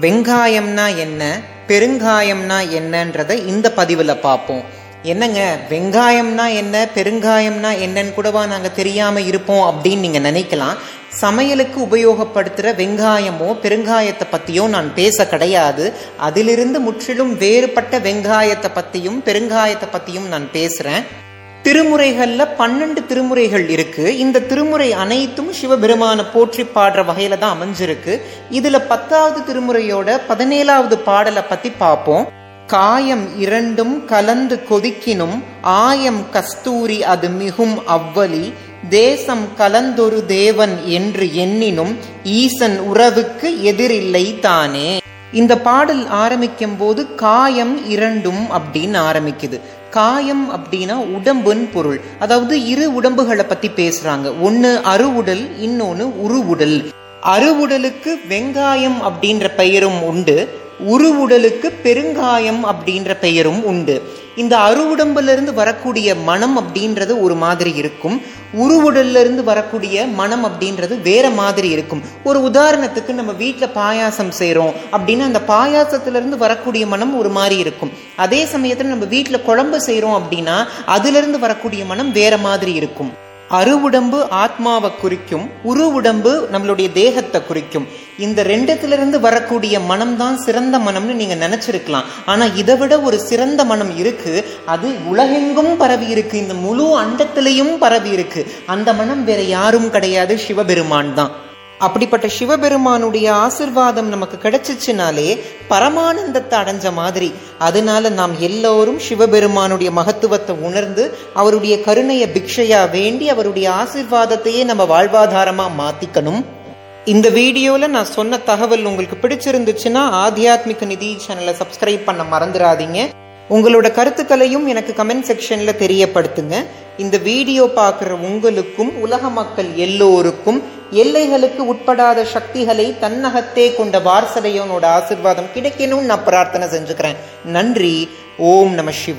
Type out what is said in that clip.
வெங்காயம்னா என்ன பெருங்காயம்னா என்னன்றதை இந்த பதிவில் பார்ப்போம் என்னங்க வெங்காயம்னா என்ன பெருங்காயம்னா என்னன்னு கூடவா நாங்கள் தெரியாமல் இருப்போம் அப்படின்னு நீங்கள் நினைக்கலாம். சமையலுக்கு உபயோகப்படுத்துகிற வெங்காயமோ பெருங்காயத்தை பற்றியோ நான் பேச கிடையாது. அதிலிருந்து முற்றிலும் வேறுபட்ட வெங்காயத்தை பற்றியும் பெருங்காயத்தை பற்றியும் நான் பேசுகிறேன் திருமுறைகள்ல பன்னெண்டு திருமுறைகள் இருக்கு. இந்த திருமுறை அனைத்தும் சிவபெருமான போற்றி பாடுற வகையில தான் அமைஞ்சிருக்கு. இதுல பத்தாவது திருமுறையோட பதினேழாவது பாடலை பத்தி பார்ப்போம். காயம் இரண்டும் கலந்து கொதிக்கினும் ஆயம் கஸ்தூரி அது மிகும் அவ்வலி தேசம் கலந்தொரு தேவன் என்று எண்ணினும் ஈசன் உறவுக்கு எதிரில்லை தானே. இந்த பாடல் ஆரம்பிக்கும் போது காயம் இரண்டும் அப்படின்னு ஆரம்பிக்குது. காயம் அப்படின்னா உடம்புன்னு பொருள். அதாவது இரு உடம்புகளை பத்தி பேசுறாங்க. ஒன்னு அருவுடல் இன்னொன்னு உருவுடல். அருவுடலுக்கு வெங்காயம் அப்படின்ற பெயரும் உண்டு. உருவுடலுக்கு பெருங்காயம் அப்படின்ற பெயரும் உண்டு. இந்த அருவுடம்புல இருந்து வரக்கூடிய மனம் அப்படின்றது ஒரு மாதிரி இருக்கும். உருவுடல்ல இருந்து வரக்கூடிய மனம் அப்படின்றது வேற மாதிரி இருக்கும். ஒரு உதாரணத்துக்கு நம்ம வீட்டில் பாயாசம் செய்கிறோம் அப்படின்னா அந்த பாயாசத்துல இருந்து வரக்கூடிய மனம் ஒரு மாதிரி இருக்கும். அதே சமயத்தில் நம்ம வீட்டில் குழம்பு செய்கிறோம் அப்படின்னா அதுல இருந்து வரக்கூடிய மனம் வேற மாதிரி இருக்கும். அருவுடம்பு ஆத்மாவை குறிக்கும் உரு உடம்பு நம்மளுடைய தேகத்தை குறிக்கும். இந்த ரெண்டுத்துல இருந்து வரக்கூடிய மனம் தான் சிறந்த மனம்னு நீங்க நினைச்சிருக்கலாம். ஆனா இதை விட ஒரு சிறந்த மனம் இருக்கு. அது உலகெங்கும் பரவி இருக்கு. இந்த முழு அண்டத்திலையும் பரவி இருக்கு. அந்த மனம் வேற யாரும் கிடையாது. சிவபெருமான் தான். அப்படிப்பட்ட சிவபெருமானுடைய ஆசிர்வாதம் நமக்கு கிடைச்சிச்சுனாலே பரமானந்தத்தை அடைஞ்ச மாதிரி. அதனால நாம் எல்லோரும் சிவபெருமானுடைய மகத்துவத்தை உணர்ந்து அவருடைய கருணைய பிக்ஷையா வேண்டி அவருடைய ஆசிர்வாதத்தையே நம்ம வாழ்வாதாரமா மாத்திக்கணும். இந்த வீடியோவில் நான் சொன்ன தகவல் உங்களுக்கு பிடிச்சிருந்துச்சுன்னா ஆத்தியாத்மிக நிதி சேனலை சப்ஸ்கிரைப் பண்ண மறந்துடாதீங்க. உங்களோட கருத்துக்களையும் எனக்கு கமெண்ட் செக்ஷன்ல தெரியப்படுத்துங்க. இந்த வீடியோ பார்க்குற உங்களுக்கும் உலக மக்கள் எல்லோருக்கும் எல்லைகளுக்கு உட்படாத சக்திகளை தன்னகத்தே கொண்ட வாரசதையோனோட ஆசிர்வாதம் கிடைக்கணும்னு நான் பிரார்த்தனை செஞ்சுக்கிறேன். நன்றி. ஓம் நம சிவா